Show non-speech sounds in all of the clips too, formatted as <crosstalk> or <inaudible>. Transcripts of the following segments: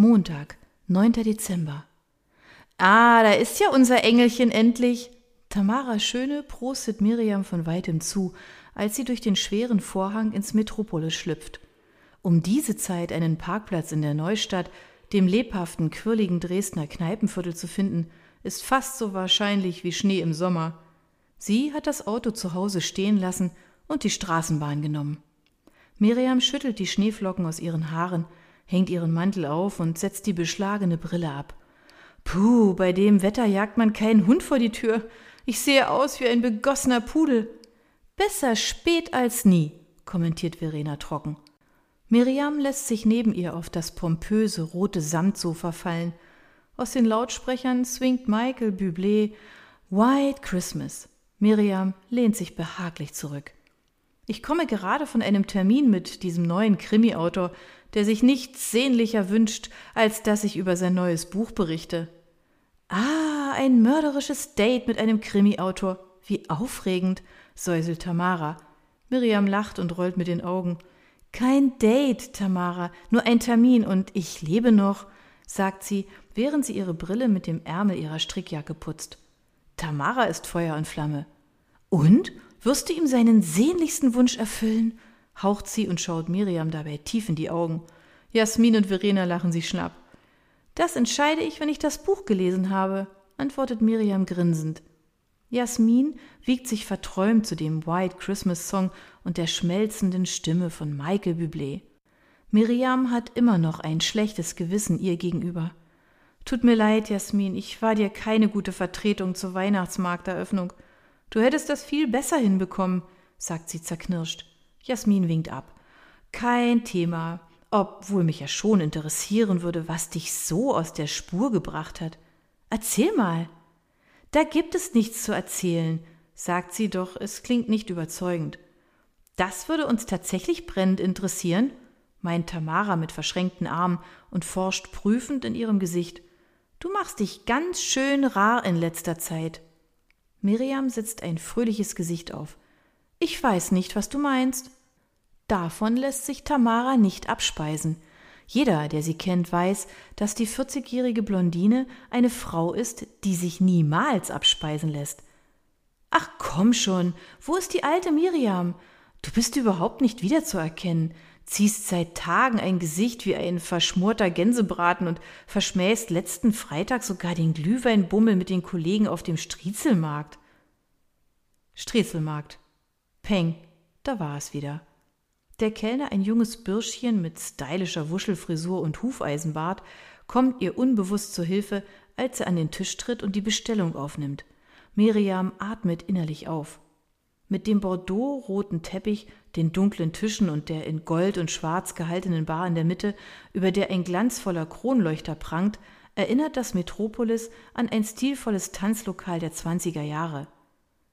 Montag, 9. Dezember. Ah, da ist ja unser Engelchen endlich. Tamara Schöne prostet Miriam von weitem zu, als sie durch den schweren Vorhang ins Metropolis schlüpft. Um diese Zeit einen Parkplatz in der Neustadt, dem lebhaften, quirligen Dresdner Kneipenviertel zu finden, ist fast so wahrscheinlich wie Schnee im Sommer. Sie hat das Auto zu Hause stehen lassen und die Straßenbahn genommen. Miriam schüttelt die Schneeflocken aus ihren Haaren, hängt ihren Mantel auf und setzt die beschlagene Brille ab. Puh, bei dem Wetter jagt man keinen Hund vor die Tür. Ich sehe aus wie ein begossener Pudel. Besser spät als nie, kommentiert Verena trocken. Miriam lässt sich neben ihr auf das pompöse rote Samtsofa fallen. Aus den Lautsprechern swingt Michael Bublé White Christmas. Miriam lehnt sich behaglich zurück. Ich komme gerade von einem Termin mit diesem neuen Krimi-Autor, der sich nichts sehnlicher wünscht, als dass ich über sein neues Buch berichte. Ah, ein mörderisches Date mit einem Krimi-Autor. Wie aufregend, säuselt Tamara. Miriam lacht und rollt mit den Augen. Kein Date, Tamara, nur ein Termin und ich lebe noch, sagt sie, während sie ihre Brille mit dem Ärmel ihrer Strickjacke putzt. Tamara ist Feuer und Flamme. Und? Wirst du ihm seinen sehnlichsten Wunsch erfüllen? haucht sie und schaut Miriam dabei tief in die Augen. Jasmin und Verena lachen sich schnapp. Das entscheide ich, wenn ich das Buch gelesen habe, antwortet Miriam grinsend. Jasmin wiegt sich verträumt zu dem White Christmas Song und der schmelzenden Stimme von Michael Bublé. Miriam hat immer noch ein schlechtes Gewissen ihr gegenüber. Tut mir leid, Jasmin, ich war dir keine gute Vertretung zur Weihnachtsmarkteröffnung. Du hättest das viel besser hinbekommen, sagt sie zerknirscht. Jasmin winkt ab. Kein Thema, obwohl mich ja schon interessieren würde, was dich so aus der Spur gebracht hat. Erzähl mal. Da gibt es nichts zu erzählen, sagt sie, doch es klingt nicht überzeugend. Das würde uns tatsächlich brennend interessieren, meint Tamara mit verschränkten Armen und forscht prüfend in ihrem Gesicht. Du machst dich ganz schön rar in letzter Zeit. Miriam setzt ein fröhliches Gesicht auf. Ich weiß nicht, was du meinst. Davon lässt sich Tamara nicht abspeisen. Jeder, der sie kennt, weiß, dass die 40-jährige Blondine eine Frau ist, die sich niemals abspeisen lässt. Ach komm schon, wo ist die alte Miriam? Du bist überhaupt nicht wiederzuerkennen ziehst seit Tagen ein Gesicht wie ein verschmorter Gänsebraten und verschmähst letzten Freitag sogar den Glühweinbummel mit den Kollegen auf dem Striezelmarkt. Striezelmarkt. Peng, da war es wieder. Der Kellner, ein junges Bürschchen mit stylischer Wuschelfrisur und Hufeisenbart, kommt ihr unbewusst zur Hilfe, als er an den Tisch tritt und die Bestellung aufnimmt. Miriam atmet innerlich auf. Mit dem bordeaux-roten Teppich, den dunklen Tischen und der in Gold und Schwarz gehaltenen Bar in der Mitte, über der ein glanzvoller Kronleuchter prangt, erinnert das Metropolis an ein stilvolles Tanzlokal der 20er Jahre.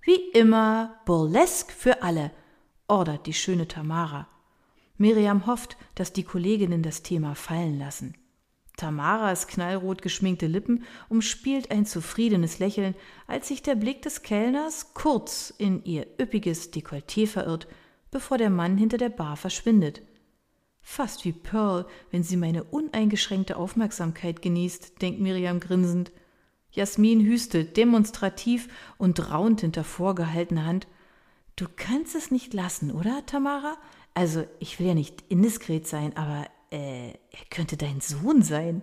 Wie immer Burlesque für alle, ordert die schöne Tamara. Miriam hofft, dass die Kolleginnen das Thema fallen lassen. Tamaras knallrot geschminkte Lippen umspielt ein zufriedenes Lächeln, als sich der Blick des Kellners kurz in ihr üppiges Dekolleté verirrt, bevor der Mann hinter der Bar verschwindet. Fast wie Pearl, wenn sie meine uneingeschränkte Aufmerksamkeit genießt, denkt Miriam grinsend. Jasmin hüstelt demonstrativ und raunt hinter vorgehaltener Hand. Du kannst es nicht lassen, oder, Tamara? Also, ich will ja nicht indiskret sein, aber äh, er könnte dein Sohn sein.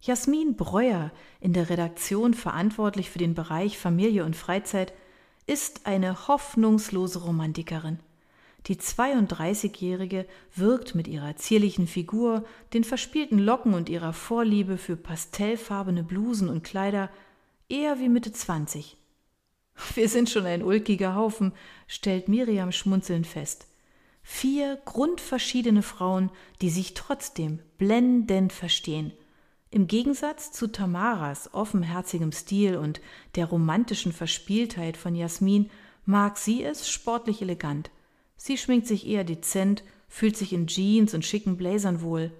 Jasmin Breuer, in der Redaktion verantwortlich für den Bereich Familie und Freizeit, ist eine hoffnungslose Romantikerin. Die 32-Jährige wirkt mit ihrer zierlichen Figur, den verspielten Locken und ihrer Vorliebe für pastellfarbene Blusen und Kleider eher wie Mitte 20. <laughs> Wir sind schon ein ulkiger Haufen, stellt Miriam schmunzelnd fest. Vier grundverschiedene Frauen, die sich trotzdem blendend verstehen. Im Gegensatz zu Tamaras offenherzigem Stil und der romantischen Verspieltheit von Jasmin mag sie es sportlich elegant. Sie schminkt sich eher dezent, fühlt sich in Jeans und schicken Blazern wohl.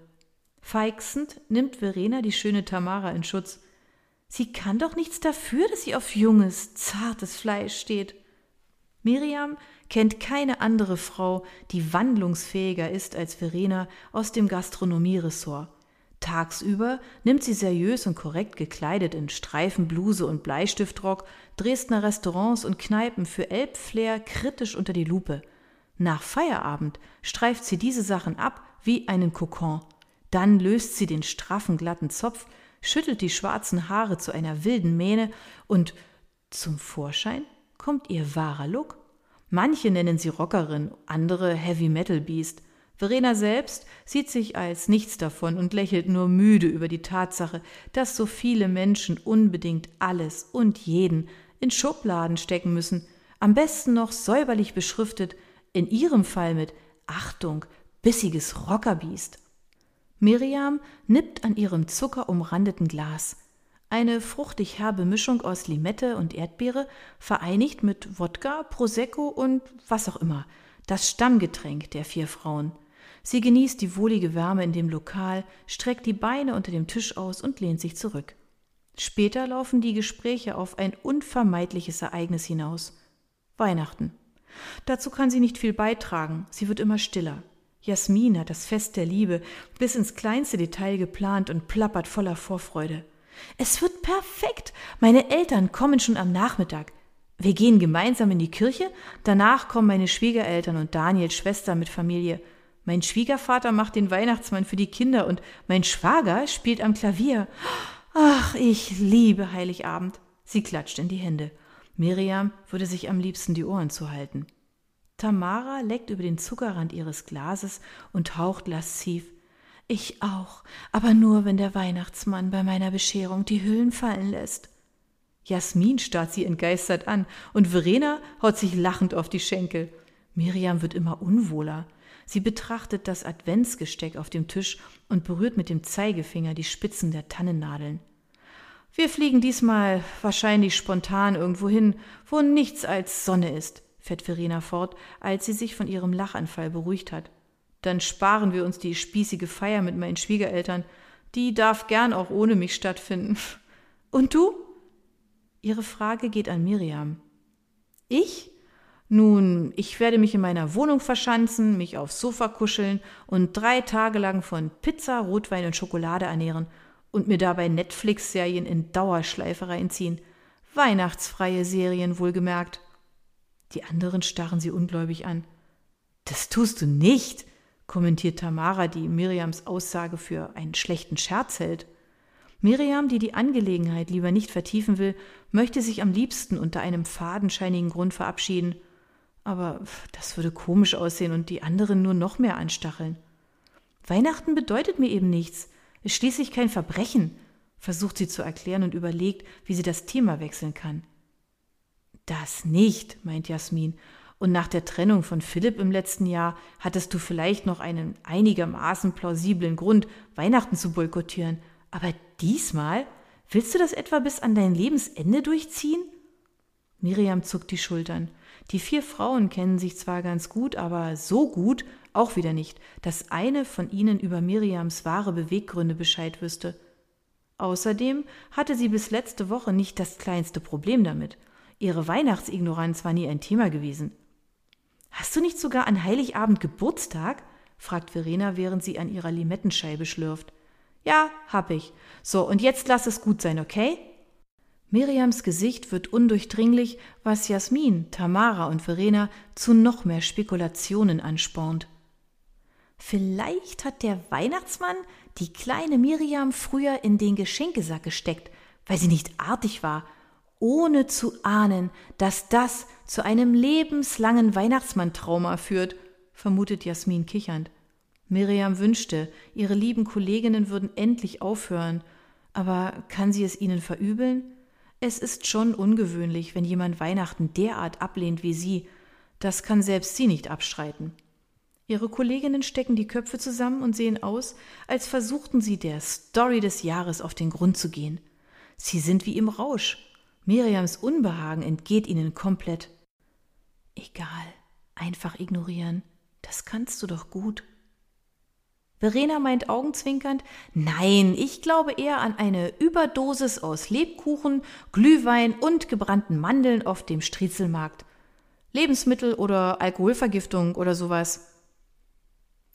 Feixend nimmt Verena die schöne Tamara in Schutz. Sie kann doch nichts dafür, dass sie auf junges, zartes Fleisch steht. Miriam kennt keine andere Frau, die wandlungsfähiger ist als Verena aus dem Gastronomieressort. Tagsüber nimmt sie seriös und korrekt gekleidet in Streifenbluse und Bleistiftrock Dresdner Restaurants und Kneipen für Elbflair kritisch unter die Lupe. Nach Feierabend streift sie diese Sachen ab wie einen Kokon. Dann löst sie den straffen, glatten Zopf, schüttelt die schwarzen Haare zu einer wilden Mähne und zum Vorschein kommt ihr wahrer Look. Manche nennen sie Rockerin, andere Heavy Metal Beast. Verena selbst sieht sich als nichts davon und lächelt nur müde über die Tatsache, dass so viele Menschen unbedingt alles und jeden in Schubladen stecken müssen, am besten noch säuberlich beschriftet, in ihrem Fall mit Achtung, bissiges Rockerbiest. Miriam nippt an ihrem zuckerumrandeten Glas. Eine fruchtig herbe Mischung aus Limette und Erdbeere, vereinigt mit Wodka, Prosecco und was auch immer. Das Stammgetränk der vier Frauen. Sie genießt die wohlige Wärme in dem Lokal, streckt die Beine unter dem Tisch aus und lehnt sich zurück. Später laufen die Gespräche auf ein unvermeidliches Ereignis hinaus. Weihnachten. Dazu kann sie nicht viel beitragen, sie wird immer stiller. Jasmin hat das Fest der Liebe bis ins kleinste Detail geplant und plappert voller Vorfreude. Es wird perfekt. Meine Eltern kommen schon am Nachmittag. Wir gehen gemeinsam in die Kirche, danach kommen meine Schwiegereltern und Daniels Schwester mit Familie. Mein Schwiegervater macht den Weihnachtsmann für die Kinder und mein Schwager spielt am Klavier. Ach, ich liebe Heiligabend. Sie klatscht in die Hände. Miriam würde sich am liebsten die Ohren zuhalten. Tamara leckt über den Zuckerrand ihres Glases und haucht lasziv. Ich auch, aber nur, wenn der Weihnachtsmann bei meiner Bescherung die Hüllen fallen lässt. Jasmin starrt sie entgeistert an und Verena haut sich lachend auf die Schenkel. Miriam wird immer unwohler. Sie betrachtet das Adventsgesteck auf dem Tisch und berührt mit dem Zeigefinger die Spitzen der Tannennadeln. Wir fliegen diesmal wahrscheinlich spontan irgendwo hin, wo nichts als Sonne ist, fährt Verena fort, als sie sich von ihrem Lachanfall beruhigt hat. Dann sparen wir uns die spießige Feier mit meinen Schwiegereltern. Die darf gern auch ohne mich stattfinden. <laughs> Und du? Ihre Frage geht an Miriam. Ich? Nun, ich werde mich in meiner Wohnung verschanzen, mich aufs Sofa kuscheln und drei Tage lang von Pizza, Rotwein und Schokolade ernähren und mir dabei Netflix-Serien in Dauerschleife reinziehen. Weihnachtsfreie Serien wohlgemerkt. Die anderen starren sie ungläubig an. Das tust du nicht, kommentiert Tamara, die Miriams Aussage für einen schlechten Scherz hält. Miriam, die die Angelegenheit lieber nicht vertiefen will, möchte sich am liebsten unter einem fadenscheinigen Grund verabschieden – aber das würde komisch aussehen und die anderen nur noch mehr anstacheln. Weihnachten bedeutet mir eben nichts, ist schließlich kein Verbrechen, versucht sie zu erklären und überlegt, wie sie das Thema wechseln kann. Das nicht, meint Jasmin, und nach der Trennung von Philipp im letzten Jahr hattest du vielleicht noch einen einigermaßen plausiblen Grund, Weihnachten zu boykottieren. Aber diesmal? Willst du das etwa bis an dein Lebensende durchziehen? Miriam zuckt die Schultern. Die vier Frauen kennen sich zwar ganz gut, aber so gut auch wieder nicht, dass eine von ihnen über Miriams wahre Beweggründe Bescheid wüsste. Außerdem hatte sie bis letzte Woche nicht das kleinste Problem damit. Ihre Weihnachtsignoranz war nie ein Thema gewesen. Hast du nicht sogar an Heiligabend Geburtstag? fragt Verena, während sie an ihrer Limettenscheibe schlürft. Ja, hab ich. So, und jetzt lass es gut sein, okay? Miriams Gesicht wird undurchdringlich, was Jasmin, Tamara und Verena zu noch mehr Spekulationen anspornt. Vielleicht hat der Weihnachtsmann die kleine Miriam früher in den Geschenkesack gesteckt, weil sie nicht artig war, ohne zu ahnen, dass das zu einem lebenslangen Weihnachtsmann-Trauma führt, vermutet Jasmin kichernd. Miriam wünschte, ihre lieben Kolleginnen würden endlich aufhören, aber kann sie es ihnen verübeln? Es ist schon ungewöhnlich, wenn jemand Weihnachten derart ablehnt wie sie. Das kann selbst sie nicht abstreiten. Ihre Kolleginnen stecken die Köpfe zusammen und sehen aus, als versuchten sie der Story des Jahres auf den Grund zu gehen. Sie sind wie im Rausch. Miriams Unbehagen entgeht ihnen komplett. Egal, einfach ignorieren. Das kannst du doch gut. Verena meint augenzwinkernd, nein, ich glaube eher an eine Überdosis aus Lebkuchen, Glühwein und gebrannten Mandeln auf dem Striezelmarkt. Lebensmittel oder Alkoholvergiftung oder sowas.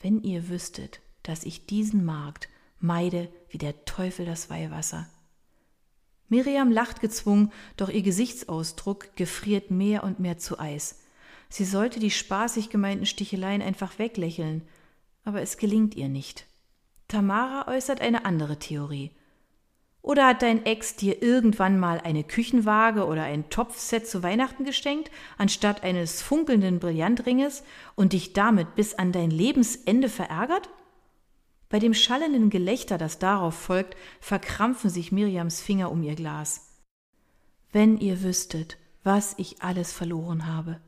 Wenn ihr wüsstet, dass ich diesen Markt meide wie der Teufel das Weihwasser. Miriam lacht gezwungen, doch ihr Gesichtsausdruck gefriert mehr und mehr zu Eis. Sie sollte die spaßig gemeinten Sticheleien einfach weglächeln, aber es gelingt ihr nicht. Tamara äußert eine andere Theorie. Oder hat dein Ex dir irgendwann mal eine Küchenwaage oder ein Topfset zu Weihnachten geschenkt, anstatt eines funkelnden Brillantringes und dich damit bis an dein Lebensende verärgert? Bei dem schallenden Gelächter, das darauf folgt, verkrampfen sich Miriams Finger um ihr Glas. Wenn ihr wüsstet, was ich alles verloren habe.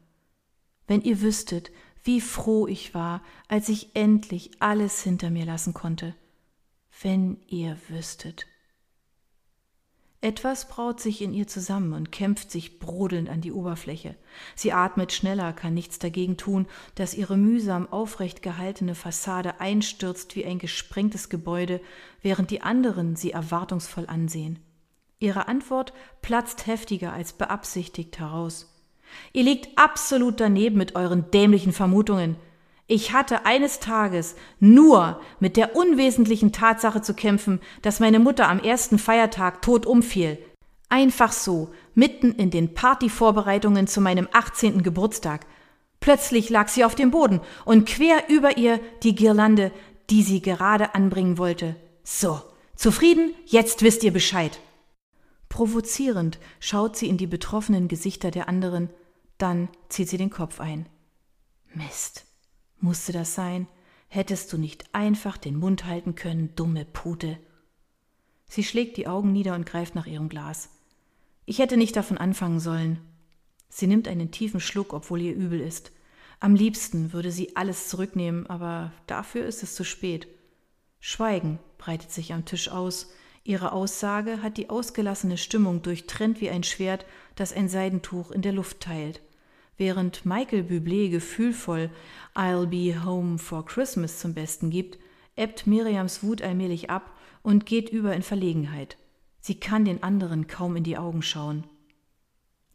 Wenn ihr wüsstet, wie froh ich war, als ich endlich alles hinter mir lassen konnte. Wenn ihr wüsstet. Etwas braut sich in ihr zusammen und kämpft sich brodelnd an die Oberfläche. Sie atmet schneller, kann nichts dagegen tun, dass ihre mühsam aufrecht gehaltene Fassade einstürzt wie ein gesprengtes Gebäude, während die anderen sie erwartungsvoll ansehen. Ihre Antwort platzt heftiger als beabsichtigt heraus. Ihr liegt absolut daneben mit euren dämlichen Vermutungen. Ich hatte eines Tages nur mit der unwesentlichen Tatsache zu kämpfen, dass meine Mutter am ersten Feiertag tot umfiel. Einfach so, mitten in den Partyvorbereitungen zu meinem 18. Geburtstag. Plötzlich lag sie auf dem Boden und quer über ihr die Girlande, die sie gerade anbringen wollte. So, zufrieden? Jetzt wisst ihr Bescheid. Provozierend schaut sie in die betroffenen Gesichter der anderen, dann zieht sie den Kopf ein. Mist. Musste das sein? Hättest du nicht einfach den Mund halten können, dumme Pute? Sie schlägt die Augen nieder und greift nach ihrem Glas. Ich hätte nicht davon anfangen sollen. Sie nimmt einen tiefen Schluck, obwohl ihr übel ist. Am liebsten würde sie alles zurücknehmen, aber dafür ist es zu spät. Schweigen breitet sich am Tisch aus. Ihre Aussage hat die ausgelassene Stimmung durchtrennt wie ein Schwert, das ein Seidentuch in der Luft teilt. Während Michael Bublé gefühlvoll I'll be home for Christmas zum Besten gibt, ebbt Miriams Wut allmählich ab und geht über in Verlegenheit. Sie kann den anderen kaum in die Augen schauen.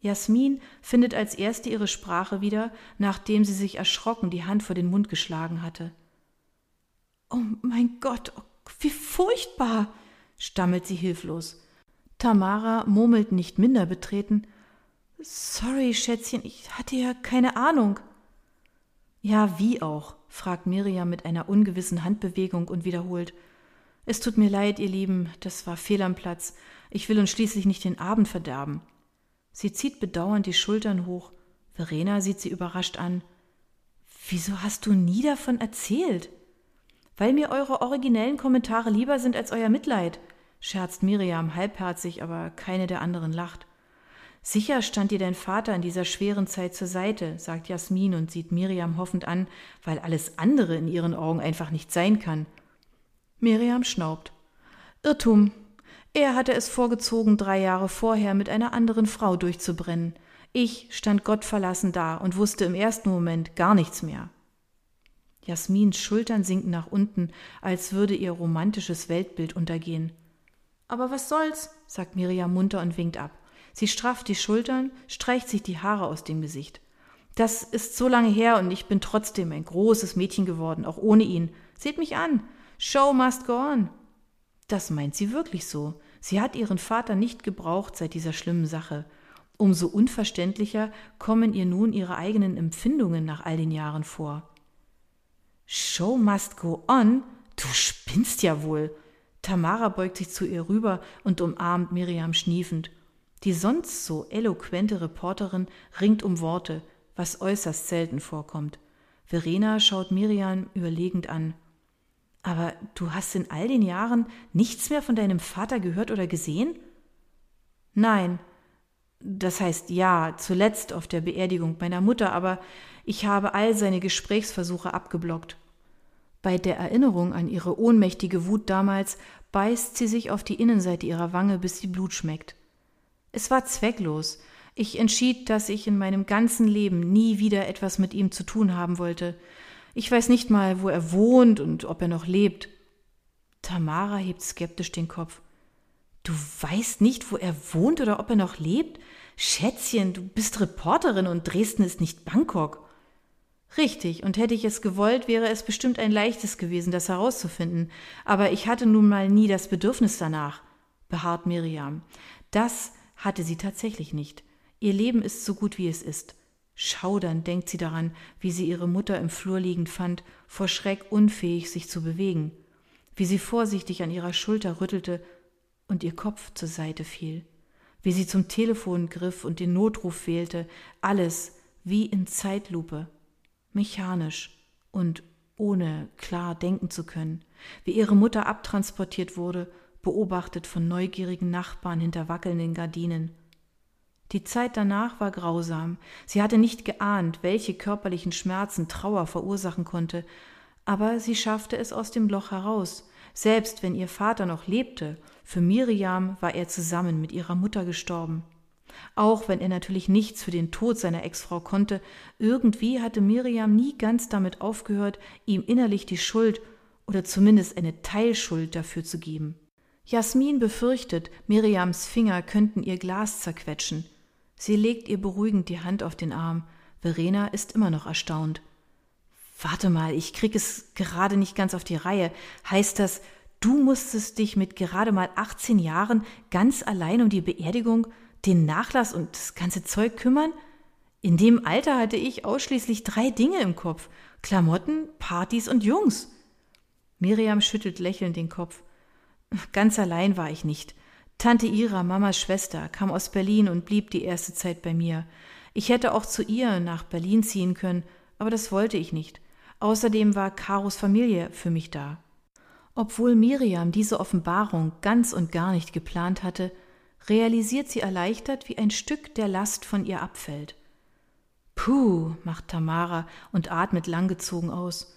Jasmin findet als erste ihre Sprache wieder, nachdem sie sich erschrocken die Hand vor den Mund geschlagen hatte. Oh mein Gott, oh, wie furchtbar, stammelt sie hilflos. Tamara murmelt nicht minder betreten. Sorry, Schätzchen, ich hatte ja keine Ahnung. Ja, wie auch? fragt Miriam mit einer ungewissen Handbewegung und wiederholt. Es tut mir leid, ihr Lieben, das war fehl am Platz. Ich will uns schließlich nicht den Abend verderben. Sie zieht bedauernd die Schultern hoch. Verena sieht sie überrascht an. Wieso hast du nie davon erzählt? Weil mir eure originellen Kommentare lieber sind als euer Mitleid, scherzt Miriam halbherzig, aber keine der anderen lacht. Sicher stand dir dein Vater in dieser schweren Zeit zur Seite, sagt Jasmin und sieht Miriam hoffend an, weil alles andere in ihren Augen einfach nicht sein kann. Miriam schnaubt. Irrtum. Er hatte es vorgezogen, drei Jahre vorher mit einer anderen Frau durchzubrennen. Ich stand Gott verlassen da und wusste im ersten Moment gar nichts mehr. Jasmins Schultern sinken nach unten, als würde ihr romantisches Weltbild untergehen. Aber was soll's, sagt Miriam munter und winkt ab. Sie strafft die Schultern, streicht sich die Haare aus dem Gesicht. Das ist so lange her und ich bin trotzdem ein großes Mädchen geworden, auch ohne ihn. Seht mich an. Show must go on. Das meint sie wirklich so. Sie hat ihren Vater nicht gebraucht seit dieser schlimmen Sache. Umso unverständlicher kommen ihr nun ihre eigenen Empfindungen nach all den Jahren vor. Show must go on? Du spinnst ja wohl. Tamara beugt sich zu ihr rüber und umarmt Miriam schniefend. Die sonst so eloquente Reporterin ringt um Worte, was äußerst selten vorkommt. Verena schaut Miriam überlegend an. Aber du hast in all den Jahren nichts mehr von deinem Vater gehört oder gesehen? Nein. Das heißt ja, zuletzt auf der Beerdigung meiner Mutter, aber ich habe all seine Gesprächsversuche abgeblockt. Bei der Erinnerung an ihre ohnmächtige Wut damals beißt sie sich auf die Innenseite ihrer Wange, bis sie Blut schmeckt. Es war zwecklos. Ich entschied, dass ich in meinem ganzen Leben nie wieder etwas mit ihm zu tun haben wollte. Ich weiß nicht mal, wo er wohnt und ob er noch lebt. Tamara hebt skeptisch den Kopf. Du weißt nicht, wo er wohnt oder ob er noch lebt? Schätzchen, du bist Reporterin und Dresden ist nicht Bangkok. Richtig, und hätte ich es gewollt, wäre es bestimmt ein leichtes gewesen, das herauszufinden, aber ich hatte nun mal nie das Bedürfnis danach, beharrt Miriam. Das hatte sie tatsächlich nicht. Ihr Leben ist so gut, wie es ist. Schaudernd denkt sie daran, wie sie ihre Mutter im Flur liegend fand, vor Schreck unfähig, sich zu bewegen, wie sie vorsichtig an ihrer Schulter rüttelte und ihr Kopf zur Seite fiel, wie sie zum Telefon griff und den Notruf wählte, alles wie in Zeitlupe mechanisch und ohne klar denken zu können, wie ihre Mutter abtransportiert wurde, beobachtet von neugierigen Nachbarn hinter wackelnden Gardinen. Die Zeit danach war grausam. Sie hatte nicht geahnt, welche körperlichen Schmerzen Trauer verursachen konnte, aber sie schaffte es aus dem Loch heraus. Selbst wenn ihr Vater noch lebte, für Miriam war er zusammen mit ihrer Mutter gestorben. Auch wenn er natürlich nichts für den Tod seiner Ex-Frau konnte, irgendwie hatte Miriam nie ganz damit aufgehört, ihm innerlich die Schuld oder zumindest eine Teilschuld dafür zu geben. Jasmin befürchtet, Miriams Finger könnten ihr Glas zerquetschen. Sie legt ihr beruhigend die Hand auf den Arm. Verena ist immer noch erstaunt. Warte mal, ich krieg es gerade nicht ganz auf die Reihe. Heißt das, du musstest dich mit gerade mal 18 Jahren ganz allein um die Beerdigung den Nachlass und das ganze Zeug kümmern? In dem Alter hatte ich ausschließlich drei Dinge im Kopf. Klamotten, Partys und Jungs. Miriam schüttelt lächelnd den Kopf. Ganz allein war ich nicht. Tante Ira, Mamas Schwester, kam aus Berlin und blieb die erste Zeit bei mir. Ich hätte auch zu ihr nach Berlin ziehen können, aber das wollte ich nicht. Außerdem war Karos Familie für mich da. Obwohl Miriam diese Offenbarung ganz und gar nicht geplant hatte, realisiert sie erleichtert, wie ein Stück der Last von ihr abfällt. Puh, macht Tamara und atmet langgezogen aus.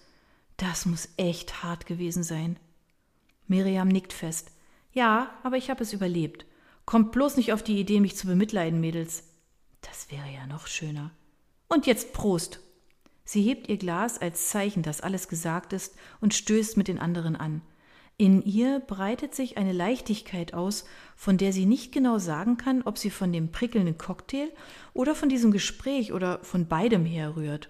Das muss echt hart gewesen sein. Miriam nickt fest. Ja, aber ich habe es überlebt. Kommt bloß nicht auf die Idee, mich zu bemitleiden, Mädels. Das wäre ja noch schöner. Und jetzt Prost. Sie hebt ihr Glas als Zeichen, dass alles gesagt ist, und stößt mit den anderen an. In ihr breitet sich eine Leichtigkeit aus, von der sie nicht genau sagen kann, ob sie von dem prickelnden Cocktail oder von diesem Gespräch oder von beidem herrührt.